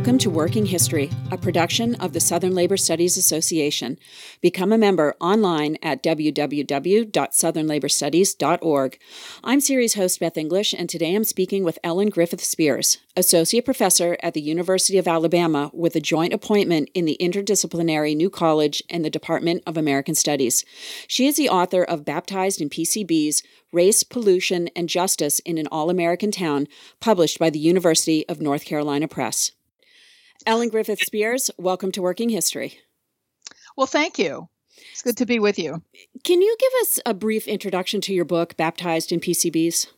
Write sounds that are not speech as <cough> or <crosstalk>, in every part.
Welcome to Working History, a production of the Southern Labor Studies Association. Become a member online at www.southernlaborstudies.org. I'm series host Beth English, and today I'm speaking with Ellen Griffith Spears, Associate Professor at the University of Alabama with a joint appointment in the interdisciplinary New College and the Department of American Studies. She is the author of Baptized in PCBs Race, Pollution, and Justice in an All American Town, published by the University of North Carolina Press. Ellen Griffith Spears, welcome to Working History. Well, thank you. It's good to be with you. Can you give us a brief introduction to your book, Baptized in PCBs?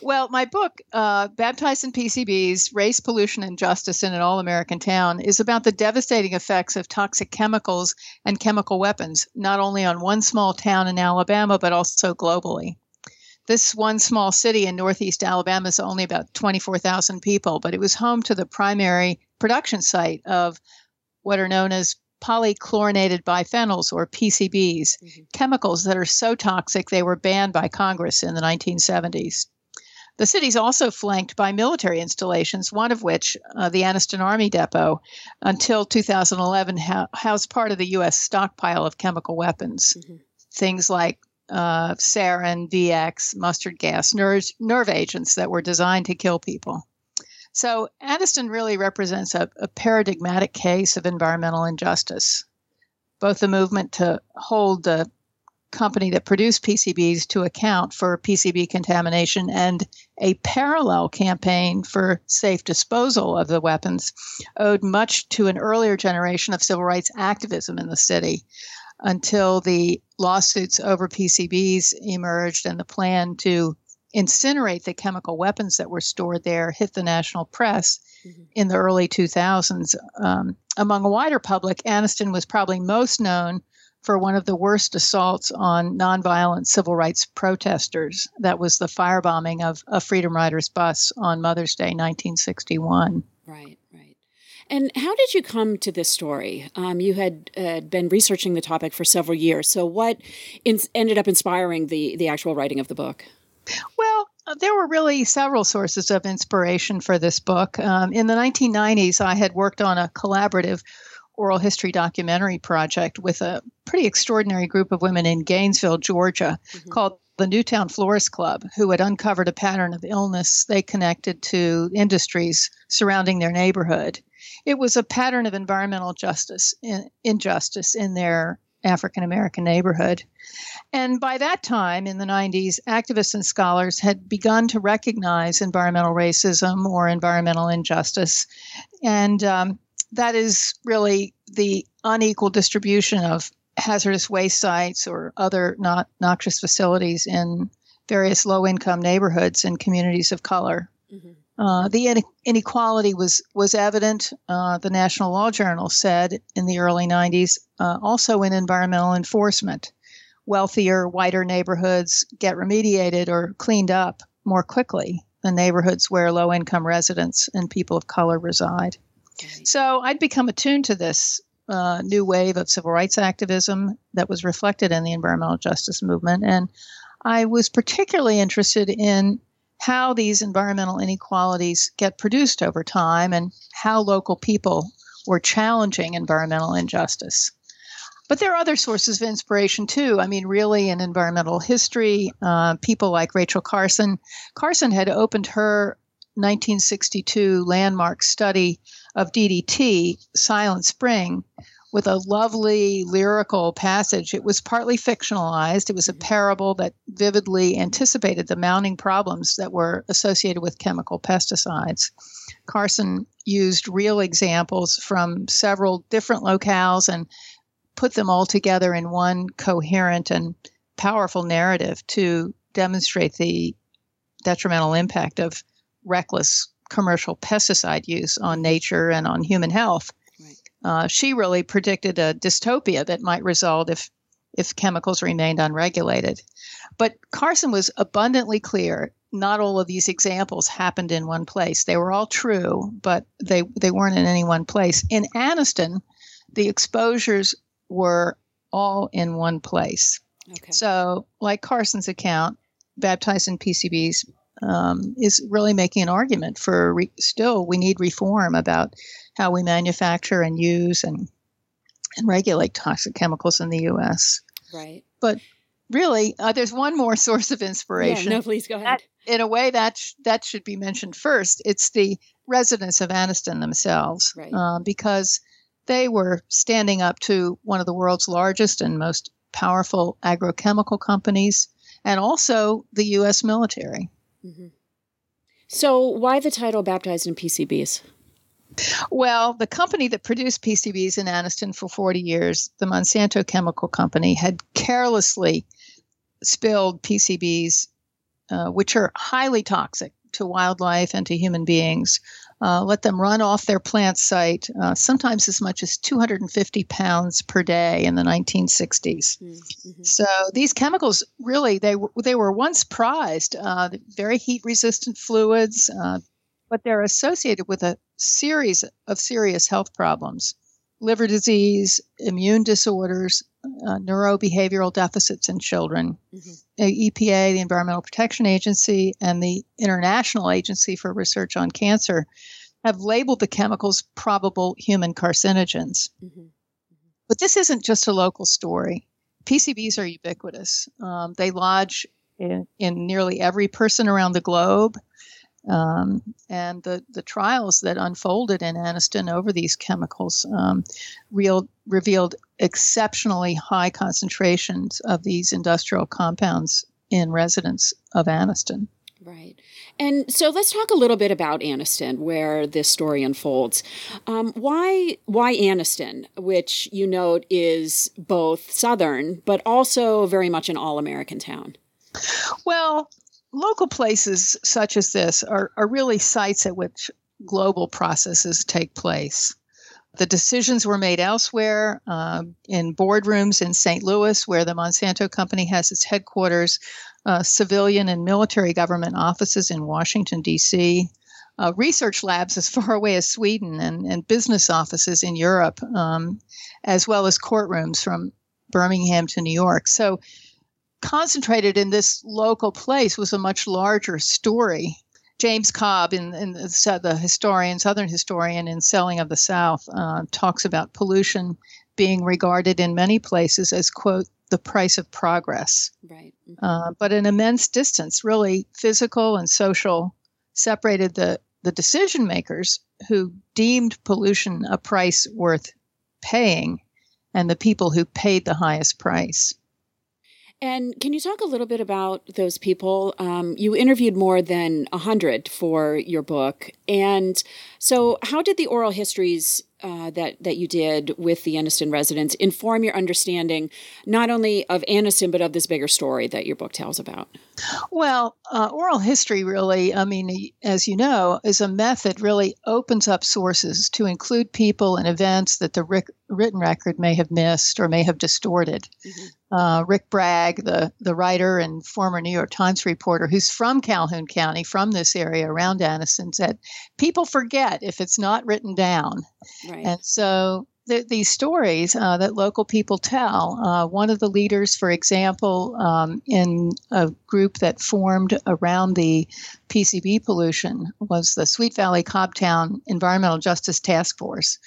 Well, my book, uh, Baptized in PCBs Race, Pollution, and Justice in an All American Town, is about the devastating effects of toxic chemicals and chemical weapons, not only on one small town in Alabama, but also globally. This one small city in northeast Alabama is only about 24,000 people, but it was home to the primary production site of what are known as polychlorinated biphenyls or PCBs, mm-hmm. chemicals that are so toxic they were banned by Congress in the 1970s. The city is also flanked by military installations, one of which, uh, the Anniston Army Depot, until 2011 ha- housed part of the U.S. stockpile of chemical weapons. Mm-hmm. Things like uh, sarin, VX, mustard gas, nerve, nerve agents that were designed to kill people. So Anniston really represents a, a paradigmatic case of environmental injustice. Both the movement to hold the company that produced PCBs to account for PCB contamination and a parallel campaign for safe disposal of the weapons owed much to an earlier generation of civil rights activism in the city until the lawsuits over PCBs emerged and the plan to incinerate the chemical weapons that were stored there hit the national press mm-hmm. in the early 2000s. Um, among a wider public, Anniston was probably most known for one of the worst assaults on nonviolent civil rights protesters. That was the firebombing of a Freedom Riders bus on Mother's Day, 1961. Right, right. And how did you come to this story? Um, you had uh, been researching the topic for several years. So, what in- ended up inspiring the the actual writing of the book? Well, uh, there were really several sources of inspiration for this book. Um, in the 1990s, I had worked on a collaborative oral history documentary project with a pretty extraordinary group of women in Gainesville, Georgia, mm-hmm. called the Newtown Florist Club, who had uncovered a pattern of illness they connected to industries surrounding their neighborhood. It was a pattern of environmental justice, in, injustice in their African American neighborhood. And by that time, in the 90s, activists and scholars had begun to recognize environmental racism or environmental injustice. And um, that is really the unequal distribution of hazardous waste sites or other not noxious facilities in various low income neighborhoods and communities of color. Mm-hmm. Uh, the inequality was was evident. Uh, the National Law Journal said in the early 90s, uh, also in environmental enforcement, wealthier, whiter neighborhoods get remediated or cleaned up more quickly than neighborhoods where low income residents and people of color reside. So I'd become attuned to this uh, new wave of civil rights activism that was reflected in the environmental justice movement. And I was particularly interested in how these environmental inequalities get produced over time and how local people were challenging environmental injustice. But there are other sources of inspiration too. I mean, really, in environmental history, uh, people like Rachel Carson. Carson had opened her 1962 landmark study of DDT, Silent Spring, with a lovely lyrical passage. It was partly fictionalized. It was a mm-hmm. parable that vividly anticipated the mounting problems that were associated with chemical pesticides. Carson used real examples from several different locales and put them all together in one coherent and powerful narrative to demonstrate the detrimental impact of reckless commercial pesticide use on nature and on human health. Uh, she really predicted a dystopia that might result if if chemicals remained unregulated. But Carson was abundantly clear not all of these examples happened in one place. They were all true, but they, they weren't in any one place. In Anniston, the exposures were all in one place. Okay. So, like Carson's account, baptized in PCBs um, is really making an argument for re- still we need reform about how we manufacture and use and and regulate toxic chemicals in the U.S. Right. But really, uh, there's one more source of inspiration. Yeah, no, please go ahead. That, in a way, that sh- that should be mentioned first. It's the residents of Anniston themselves, right. uh, because they were standing up to one of the world's largest and most powerful agrochemical companies, and also the U.S. military. Mm-hmm. So, why the title "Baptized in PCBs"? Well, the company that produced PCBs in Anniston for 40 years, the Monsanto Chemical Company, had carelessly spilled PCBs, uh, which are highly toxic to wildlife and to human beings, uh, let them run off their plant site, uh, sometimes as much as 250 pounds per day in the 1960s. Mm-hmm. So these chemicals really they they were once prized, uh, very heat resistant fluids, uh, but they're associated with a series of serious health problems liver disease, immune disorders, uh, neurobehavioral deficits in children. Mm-hmm. The EPA, the Environmental Protection Agency, and the International Agency for Research on Cancer have labeled the chemicals probable human carcinogens. Mm-hmm. Mm-hmm. But this isn't just a local story. PCBs are ubiquitous. Um, they lodge in, in nearly every person around the globe. Um, and the, the trials that unfolded in Anniston over these chemicals um, real, revealed exceptionally high concentrations of these industrial compounds in residents of Anniston. Right. And so let's talk a little bit about Anniston, where this story unfolds. Um, why why Anniston, which you note is both southern but also very much an all American town? Well, local places such as this are, are really sites at which global processes take place. The decisions were made elsewhere uh, in boardrooms in St. Louis, where the Monsanto Company has its headquarters, uh, civilian and military government offices in Washington, D.C., uh, research labs as <laughs> far away as Sweden, and, and business offices in Europe, um, as well as courtrooms from Birmingham to New York. So concentrated in this local place was a much larger story. James Cobb, in, in the, the, historian, Southern historian in Selling of the South, uh, talks about pollution being regarded in many places as, quote, the price of progress. Right. Mm-hmm. Uh, but an immense distance, really physical and social, separated the, the decision makers who deemed pollution a price worth paying and the people who paid the highest price. And can you talk a little bit about those people? Um, you interviewed more than 100 for your book. And so, how did the oral histories uh, that that you did with the Anniston residents inform your understanding not only of Anniston but of this bigger story that your book tells about? Well, uh, oral history really, I mean, as you know, is a method really opens up sources to include people and events that the ric- written record may have missed or may have distorted. Mm-hmm. Uh, Rick Bragg, the, the writer and former New York Times reporter, who's from Calhoun County, from this area around Anniston, said people forget if it's not written down. Right. And so the, these stories uh, that local people tell. Uh, one of the leaders, for example, um, in a group that formed around the PCB pollution was the Sweet Valley Cobbtown Environmental Justice Task Force.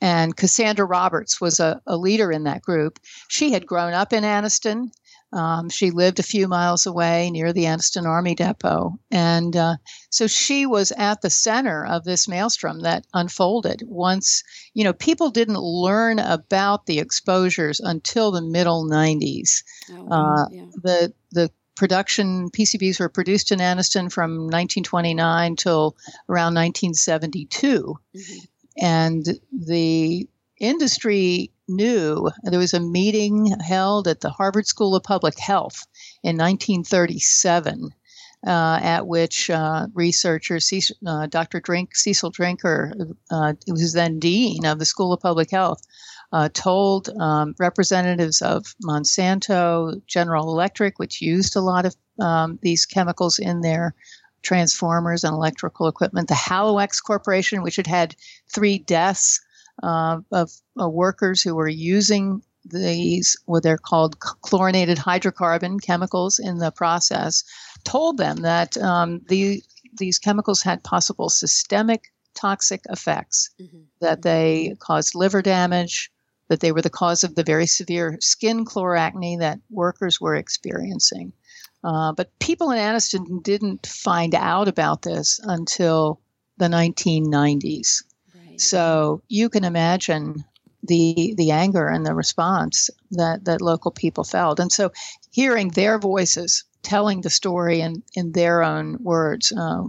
And Cassandra Roberts was a, a leader in that group. She had grown up in Anniston. Um, she lived a few miles away near the Anniston Army Depot. And uh, so she was at the center of this maelstrom that unfolded once, you know, people didn't learn about the exposures until the middle 90s. Oh, uh, yeah. The, the production PCBs were produced in Anniston from 1929 till around 1972. Mm-hmm. And the industry knew there was a meeting held at the Harvard School of Public Health in 1937. Uh, at which uh, researcher uh, Dr. Drink, Cecil Drinker, uh, who was then dean of the School of Public Health, uh, told um, representatives of Monsanto, General Electric, which used a lot of um, these chemicals in their transformers and electrical equipment, the Halowax Corporation, which had had three deaths uh, of uh, workers who were using these, what they're called chlorinated hydrocarbon chemicals in the process, told them that um, the, these chemicals had possible systemic toxic effects, mm-hmm. that they caused liver damage, that they were the cause of the very severe skin chloracne that workers were experiencing. Uh, but people in Anniston didn't find out about this until the 1990s. So you can imagine the the anger and the response that that local people felt, and so hearing their voices telling the story in in their own words uh,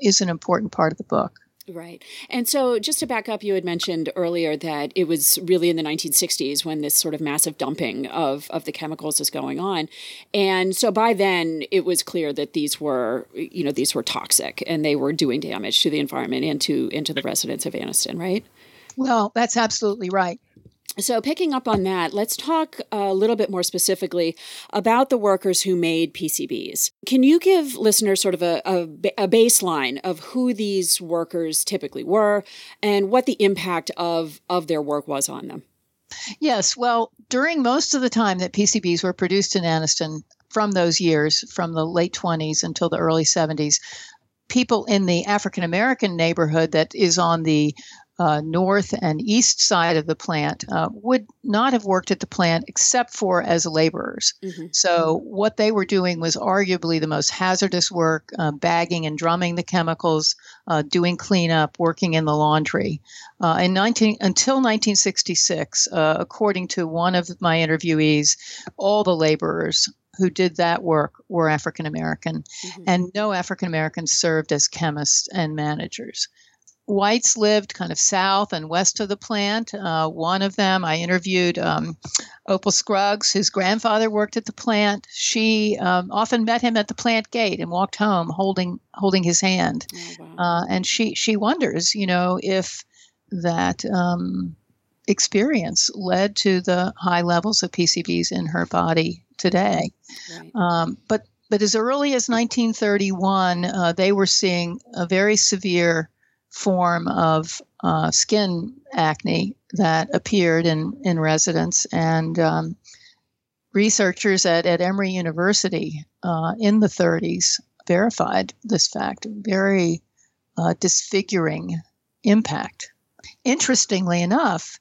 is an important part of the book. Right. And so, just to back up, you had mentioned earlier that it was really in the 1960s when this sort of massive dumping of, of the chemicals is going on. And so, by then, it was clear that these were, you know, these were toxic and they were doing damage to the environment and to, into the residents of Anniston, right? Well, that's absolutely right. So, picking up on that, let's talk a little bit more specifically about the workers who made PCBs. Can you give listeners sort of a, a, a, baseline of who these workers typically were and what the impact of, of their work was on them? Yes. Well, during most of the time that PCBs were produced in Anniston, from those years, from the late 20s until the early 70s, people in the African American neighborhood that is on the uh, north and east side of the plant uh, would not have worked at the plant except for as laborers. Mm-hmm. So, what they were doing was arguably the most hazardous work uh, bagging and drumming the chemicals, uh, doing cleanup, working in the laundry. Uh, in 19, until 1966, uh, according to one of my interviewees, all the laborers who did that work were African American, mm-hmm. and no African Americans served as chemists and managers whites lived kind of south and west of the plant. Uh, one of them, I interviewed um, Opal Scruggs. whose grandfather worked at the plant. She um, often met him at the plant gate and walked home holding holding his hand. Oh, wow. uh, and she she wonders, you know, if that um, experience led to the high levels of PCBs in her body today. Right. Um, but but as early as 1931, uh, they were seeing a very severe form of uh, skin acne that appeared in, in residents. And um, researchers at, at Emory University uh, in the 30s verified this fact, very uh, disfiguring impact. Interestingly enough,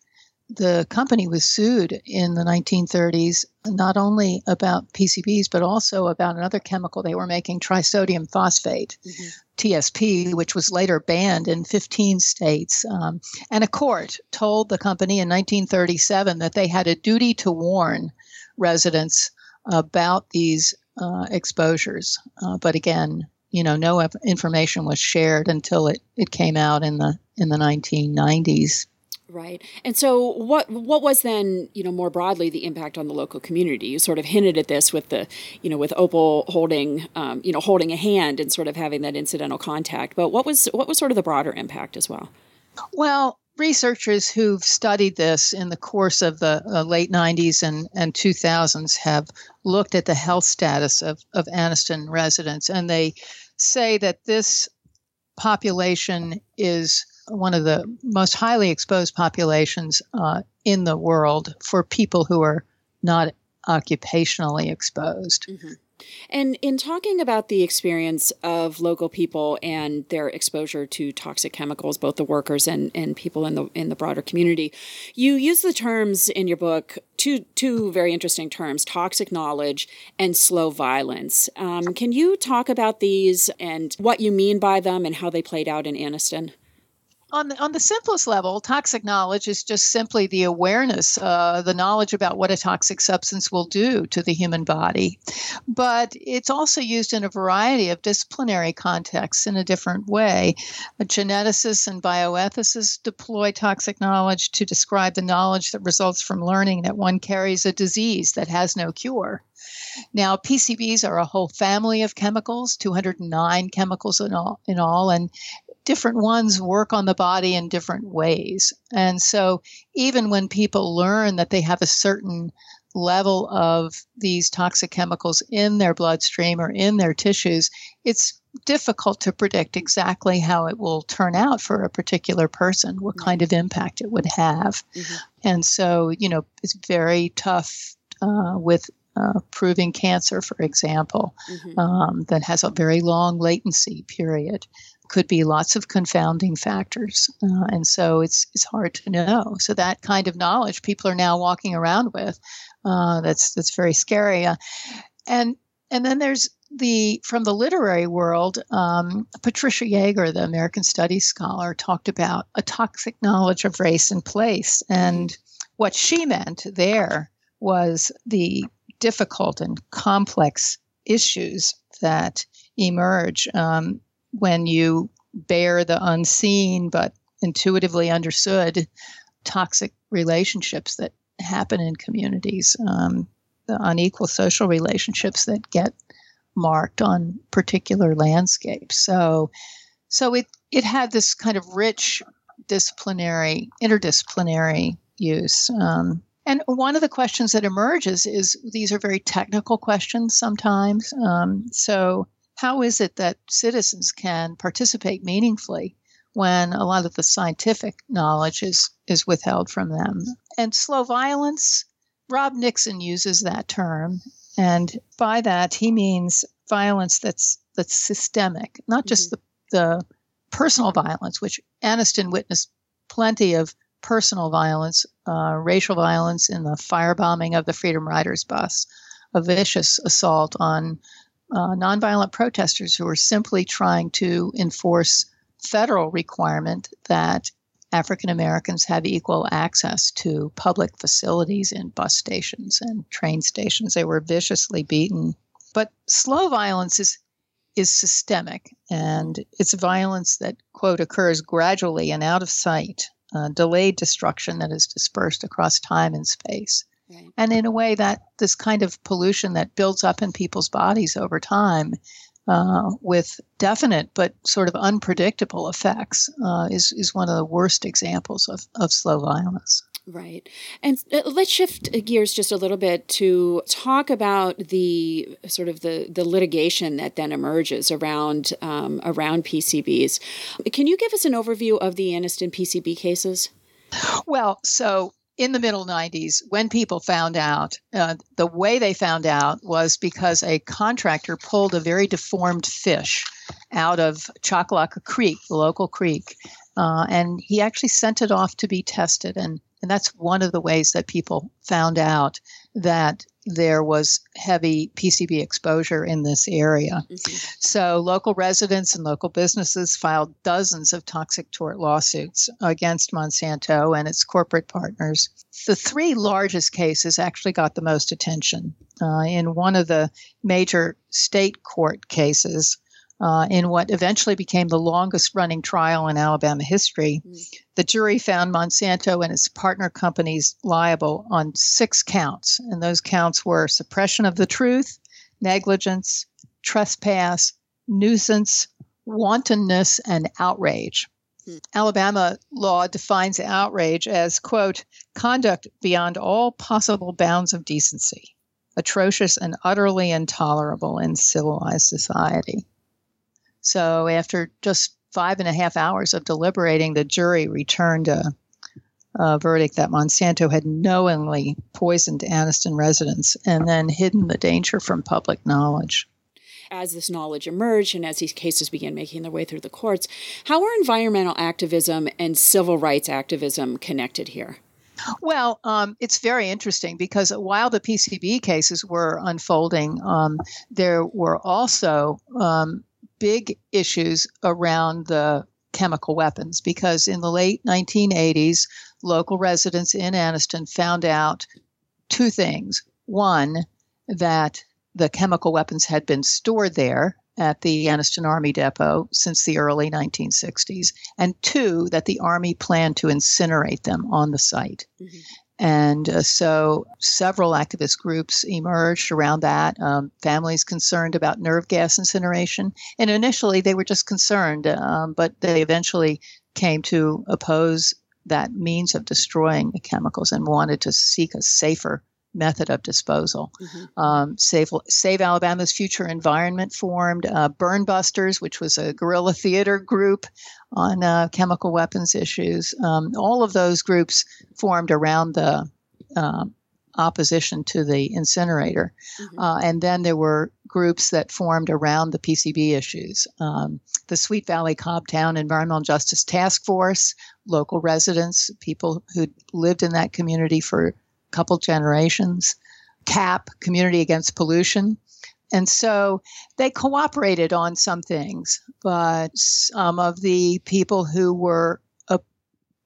the company was sued in the 1930s not only about PCBs but also about another chemical they were making, trisodium phosphate, mm-hmm. TSP, which was later banned in 15 states. Um, and a court told the company in 1937 that they had a duty to warn residents about these uh, exposures. Uh, but again, you know, no information was shared until it, it came out in the in the 1990s. Right. And so what what was then, you know, more broadly the impact on the local community? You sort of hinted at this with the, you know, with Opal holding um, you know, holding a hand and sort of having that incidental contact. But what was what was sort of the broader impact as well? Well, researchers who've studied this in the course of the uh, late 90s and, and 2000s have looked at the health status of, of Anniston residents, and they say that this population is one of the most highly exposed populations uh, in the world for people who are not occupationally exposed. Mm-hmm. And in talking about the experience of local people and their exposure to toxic chemicals, both the workers and, and people in the in the broader community, you use the terms in your book two two very interesting terms: toxic knowledge and slow violence. Um, can you talk about these and what you mean by them and how they played out in Anniston? On the, on the simplest level, toxic knowledge is just simply the awareness, uh, the knowledge about what a toxic substance will do to the human body. But it's also used in a variety of disciplinary contexts in a different way. Geneticists and bioethicists deploy toxic knowledge to describe the knowledge that results from learning that one carries a disease that has no cure. Now, PCBs are a whole family of chemicals, 209 chemicals in all, in all and different ones work on the body in different ways. And so even when people learn that they have a certain level of these toxic chemicals in their bloodstream or in their tissues, it's difficult to predict exactly how it will turn out for a particular person, what kind of impact it would have. Mm-hmm. And so, you know, it's very tough uh, with uh, proving cancer, for example, mm-hmm. um, that has a very long latency period. Could be lots of confounding factors, uh, and so it's it's hard to know. So that kind of knowledge people are now walking around with. Uh, that's that's very scary. Uh, and and then there's the from the literary world, um, Patricia Yaeger, the American Studies scholar, talked about a toxic knowledge of race and place, and what she meant there was the difficult and complex issues that emerge um, when you bear the unseen but intuitively understood toxic relationships that happen in communities, um, the unequal social relationships that get marked on particular landscapes. So, so it it had this kind of rich disciplinary, interdisciplinary use. Um, and one of the questions that emerges is these are very technical questions sometimes. Um, so, how is it that citizens can participate meaningfully when a lot of the scientific knowledge is, is withheld from them? And slow violence, Rob Nixon uses that term. And by that, he means violence that's, that's systemic, not just mm-hmm. the, the personal violence, which Anniston witnessed plenty of personal violence, uh, racial violence in the firebombing of the Freedom Riders bus, a vicious assault on uh, nonviolent protesters who were simply trying to enforce federal requirement that African Americans have equal access to public facilities and bus stations and train stations. They were viciously beaten. But slow violence is is systemic and it's violence that quote occurs gradually and out of sight uh, delayed destruction that is dispersed across time and space. Right. And in a way, that this kind of pollution that builds up in people's bodies over time uh, with definite but sort of unpredictable effects uh, is, is one of the worst examples of, of slow violence. Right. And uh, let's shift gears just a little bit to talk about the sort of the, the litigation that then emerges around um, around PCBs. Can you give us an overview of the Anniston PCB cases? Well, so in the middle 90s, when people found out, uh, the way they found out was because a contractor pulled a very deformed fish out of Choccolocco Creek, the local creek, uh, and he actually sent it off to be tested. And and that's one of the ways that people found out that there was heavy PCB exposure in this area. Mm-hmm. So, local residents and local businesses filed dozens of toxic tort lawsuits against Monsanto and its corporate partners. The three largest cases actually got the most attention. Uh, in one of the major state court cases, uh, in what eventually became the longest running trial in Alabama history. Mm. The jury found Monsanto and its partner companies liable on six counts, and those counts were suppression of the truth, negligence, trespass, nuisance, wantonness, and outrage. Mm. Alabama law defines outrage as, quote, conduct beyond all possible bounds of decency, atrocious and utterly intolerable in civilized society. So after just five and a half hours of deliberating, the jury returned a, a verdict that Monsanto had knowingly poisoned Anniston residents and then hidden the danger from public knowledge as this knowledge emerged and as these cases began making their way through the courts, how are environmental activism and civil rights activism connected here? Well, um, it's very interesting because while the PCB cases were unfolding, um, there were also um, big issues around the chemical weapons because in the late 1980s, local residents in Anniston found out two things. One, that the chemical weapons had been stored there at the Anniston Army Depot since the early 1960s, and two, that the Army planned to incinerate them on the site. Mm-hmm. And uh, so several activist groups emerged around that, um, families concerned about nerve gas incineration. And initially they were just concerned, um, but they eventually came to oppose that means of destroying the chemicals and wanted to seek a safer method of disposal. Mm-hmm. Um, Save, Save Alabama's Future Environment formed, uh, Burn Busters, which was a guerrilla theater group on uh, chemical weapons issues. Um, all of those groups formed around the uh, opposition to the incinerator. Mm-hmm. Uh, and then there were groups that formed around the PCB issues. Um, the Sweet Valley Cobbtown Environmental Justice Task Force, local residents, people who lived in that community for couple generations, CAP, Community Against Pollution. And so they cooperated on some things, but some of the people who were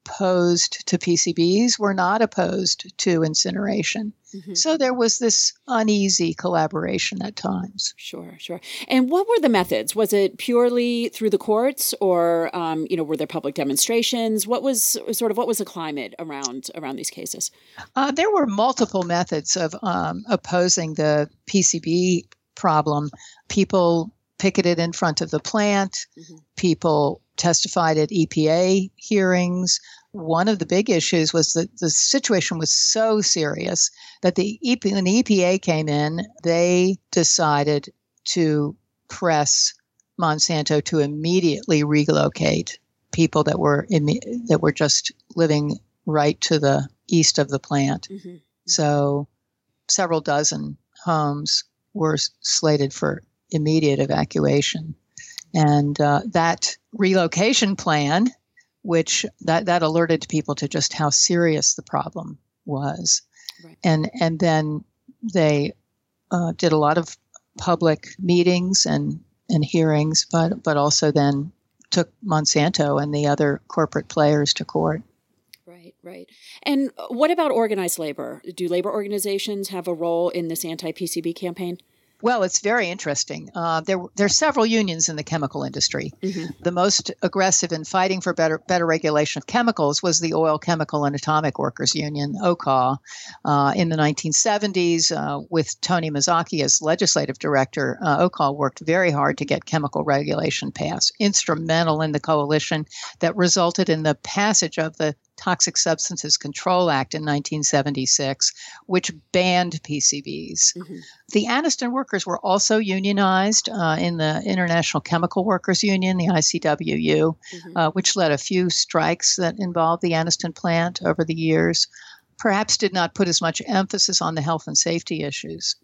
opposed to PCBs were not opposed to incineration. Mm-hmm. So there was this uneasy collaboration at times. Sure, sure. And what were the methods? Was it purely through the courts, or um, you know, were there public demonstrations? What was sort of what was the climate around around these cases? Uh, there were multiple methods of um, opposing the PCB problem. People picketed in front of the plant. Mm-hmm. People testified at EPA hearings. One of the big issues was that the situation was so serious that the EP, when the EPA came in, they decided to press Monsanto to immediately relocate people that were in, that were just living right to the east of the plant. Mm-hmm. So several dozen homes were slated for immediate evacuation. And uh, that relocation plan, which that, that alerted people to just how serious the problem was. Right. And, and then they uh, did a lot of public meetings and, and hearings, but, but also then took Monsanto and the other corporate players to court. Right, right. And what about organized labor? Do labor organizations have a role in this anti PCB campaign? Well, it's very interesting. Uh, there, there are several unions in the chemical industry. Mm-hmm. The most aggressive in fighting for better, better regulation of chemicals was the Oil, Chemical, and Atomic Workers Union, OCAW, uh, in the 1970s. Uh, with Tony Mazzocchi as legislative director, uh, OCAW worked very hard to get chemical regulation passed, instrumental in the coalition that resulted in the passage of the Toxic Substances Control Act in 1976, which banned PCBs. Mm-hmm. The Anniston workers were also unionized uh, in the International Chemical Workers Union, the ICWU, mm-hmm. uh, which led a few strikes that involved the Anniston plant over the years. Perhaps did not put as much emphasis on the health and safety issues.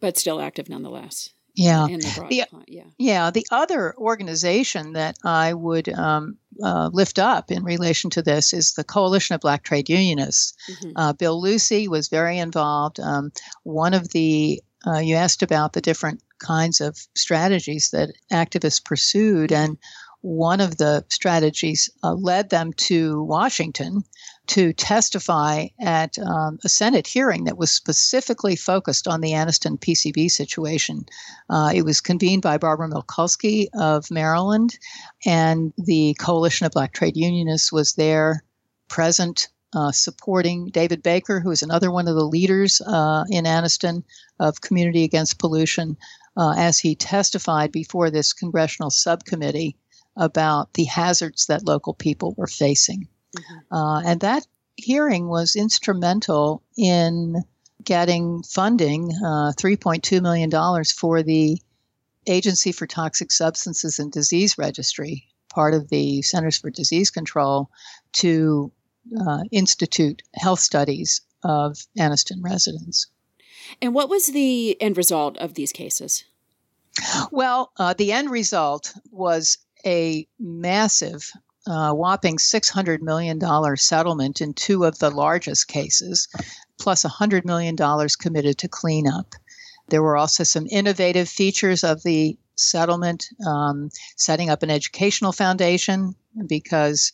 But still active nonetheless. Yeah. The, yeah. Yeah. The other organization that I would um, uh, lift up in relation to this is the Coalition of Black Trade Unionists. Mm-hmm. Uh, Bill Lucy was very involved. Um, one of the, uh, you asked about the different kinds of strategies that activists pursued, and one of the strategies uh, led them to Washington to testify at um, a Senate hearing that was specifically focused on the Anniston PCB situation. Uh, it was convened by Barbara Mikulski of Maryland, and the Coalition of Black Trade Unionists was there present. Uh, supporting David Baker, who is another one of the leaders uh, in Anniston of Community Against Pollution, uh, as he testified before this congressional subcommittee about the hazards that local people were facing. Mm-hmm. Uh, and that hearing was instrumental in getting funding, uh, $3.2 million for the Agency for Toxic Substances and Disease Registry, part of the Centers for Disease Control, to uh, institute health studies of Anniston residents. And what was the end result of these cases? Well, uh, the end result was a massive, uh, whopping $600 million settlement in two of the largest cases, plus $100 million committed to cleanup. There were also some innovative features of the settlement, um, setting up an educational foundation because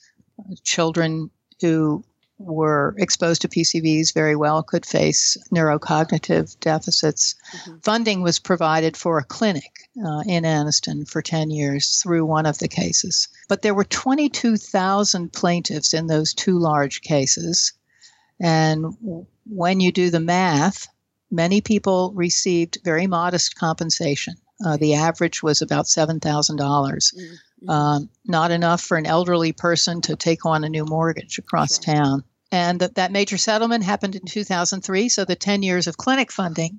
children who were exposed to PCBs very well could face neurocognitive deficits. Mm-hmm. Funding was provided for a clinic uh, in Anniston for 10 years through one of the cases. But there were 22,000 plaintiffs in those two large cases. And when you do the math, many people received very modest compensation. Uh, the average was about $7,000. Mm-hmm. Um, not enough for an elderly person to take on a new mortgage across sure. town. And that, that major settlement happened in 2003. So the 10 years of clinic funding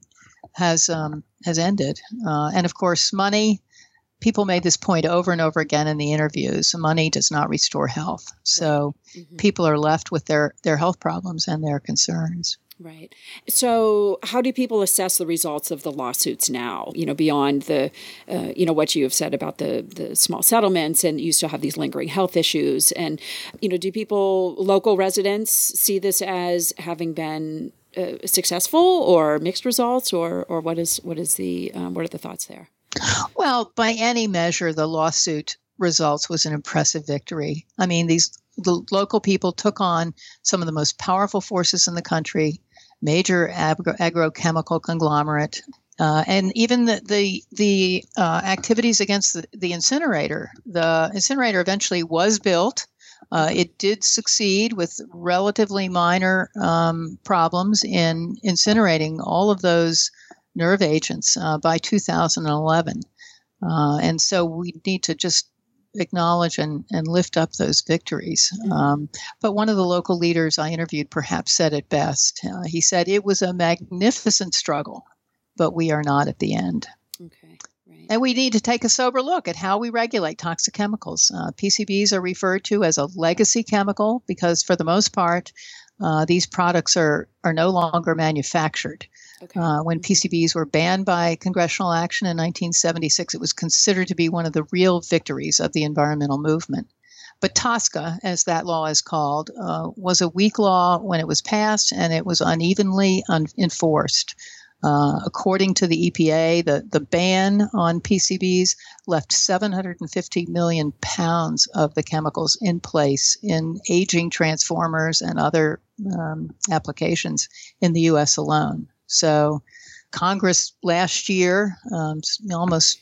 has um, has ended, uh, and of course, money. People made this point over and over again in the interviews. Money does not restore health, so mm-hmm. people are left with their their health problems and their concerns. Right. So, how do people assess the results of the lawsuits now? You know, beyond the, uh, you know, what you have said about the the small settlements, and you still have these lingering health issues. And, you know, do people, local residents, see this as having been uh, successful or mixed results, or or what is what is the um, what are the thoughts there? Well, by any measure, the lawsuit results was an impressive victory. I mean, these the local people took on some of the most powerful forces in the country, major agro- agrochemical conglomerate, uh, and even the the, the uh, activities against the, the, incinerator. The incinerator eventually was built. Uh, it did succeed with relatively minor um, problems in incinerating all of those nerve agents uh, by 2011. Uh, and so we need to just acknowledge and, and lift up those victories. Mm-hmm. Um, but one of the local leaders I interviewed perhaps said it best. Uh, he said, It was a magnificent struggle, but we are not at the end. Okay. Right. And we need to take a sober look at how we regulate toxic chemicals. Uh, PCBs are referred to as a legacy chemical because, for the most part, uh, these products are, are no longer manufactured. Okay. Uh, when PCBs were banned by congressional action in 1976, it was considered to be one of the real victories of the environmental movement. But TSCA, as that law is called, uh, was a weak law when it was passed and it was unevenly un- enforced. Uh, according to the EPA, the, the ban on PCBs left 750 million pounds of the chemicals in place in aging transformers and other um, applications in the U.S. alone. So, Congress last year, um, almost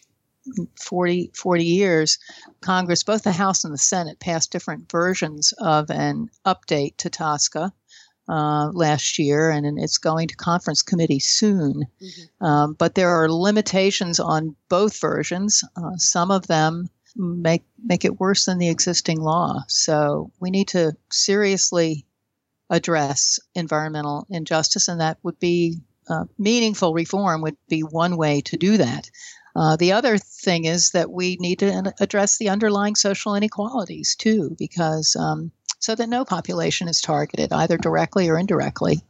40, 40 years, Congress, both the House and the Senate, passed different versions of an update to TSCA. Uh, last year, and it's going to conference committee soon. Mm-hmm. Um, but there are limitations on both versions. Uh, some of them make make it worse than the existing law. So we need to seriously address environmental injustice, and that would be uh, meaningful reform would be one way to do that. Uh, the other thing is that we need to address the underlying social inequalities too, because um, so that no population is targeted either directly or indirectly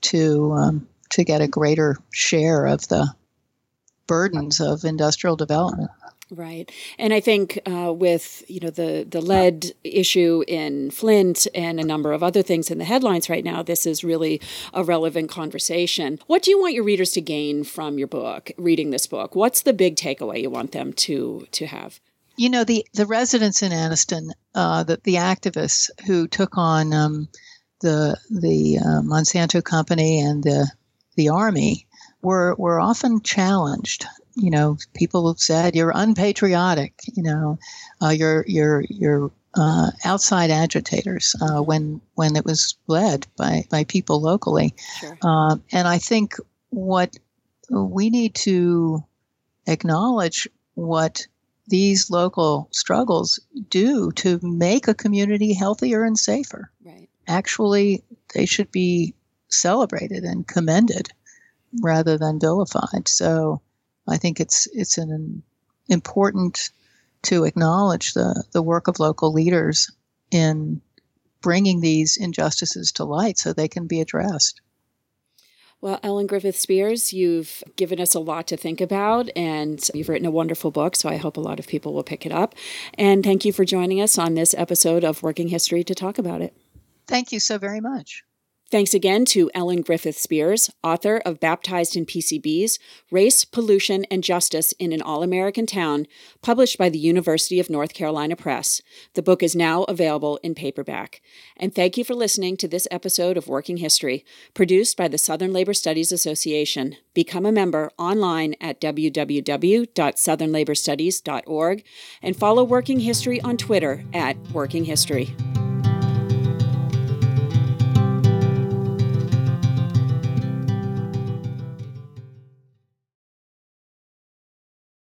to um, to get a greater share of the burdens of industrial development. Right, and I think uh, with you know the the lead issue in Flint and a number of other things in the headlines right now, this is really a relevant conversation. What do you want your readers to gain from your book, reading this book? What's the big takeaway you want them to to have? You know the the residents in Anniston, uh, the the activists who took on um, the the uh, Monsanto company and the the army were were often challenged you know, people have said you're unpatriotic. You know, uh, you're you're you're uh, outside agitators uh, when when it was led by by people locally. Sure. Uh, and I think what we need to acknowledge what these local struggles do to make a community healthier and safer. Right. Actually, they should be celebrated and commended rather than vilified. So I think it's it's an important to acknowledge the the work of local leaders in bringing these injustices to light so they can be addressed. Well, Ellen Griffith Spears, you've given us a lot to think about and you've written a wonderful book, so I hope a lot of people will pick it up. And thank you for joining us on this episode of Working History to talk about it. Thank you so very much. Thanks again to Ellen Griffith Spears, author of Baptized in PCBs Race, Pollution, and Justice in an All American Town, published by the University of North Carolina Press. The book is now available in paperback. And thank you for listening to this episode of Working History, produced by the Southern Labor Studies Association. Become a member online at www.southernlaborstudies.org and follow Working History on Twitter at Working History.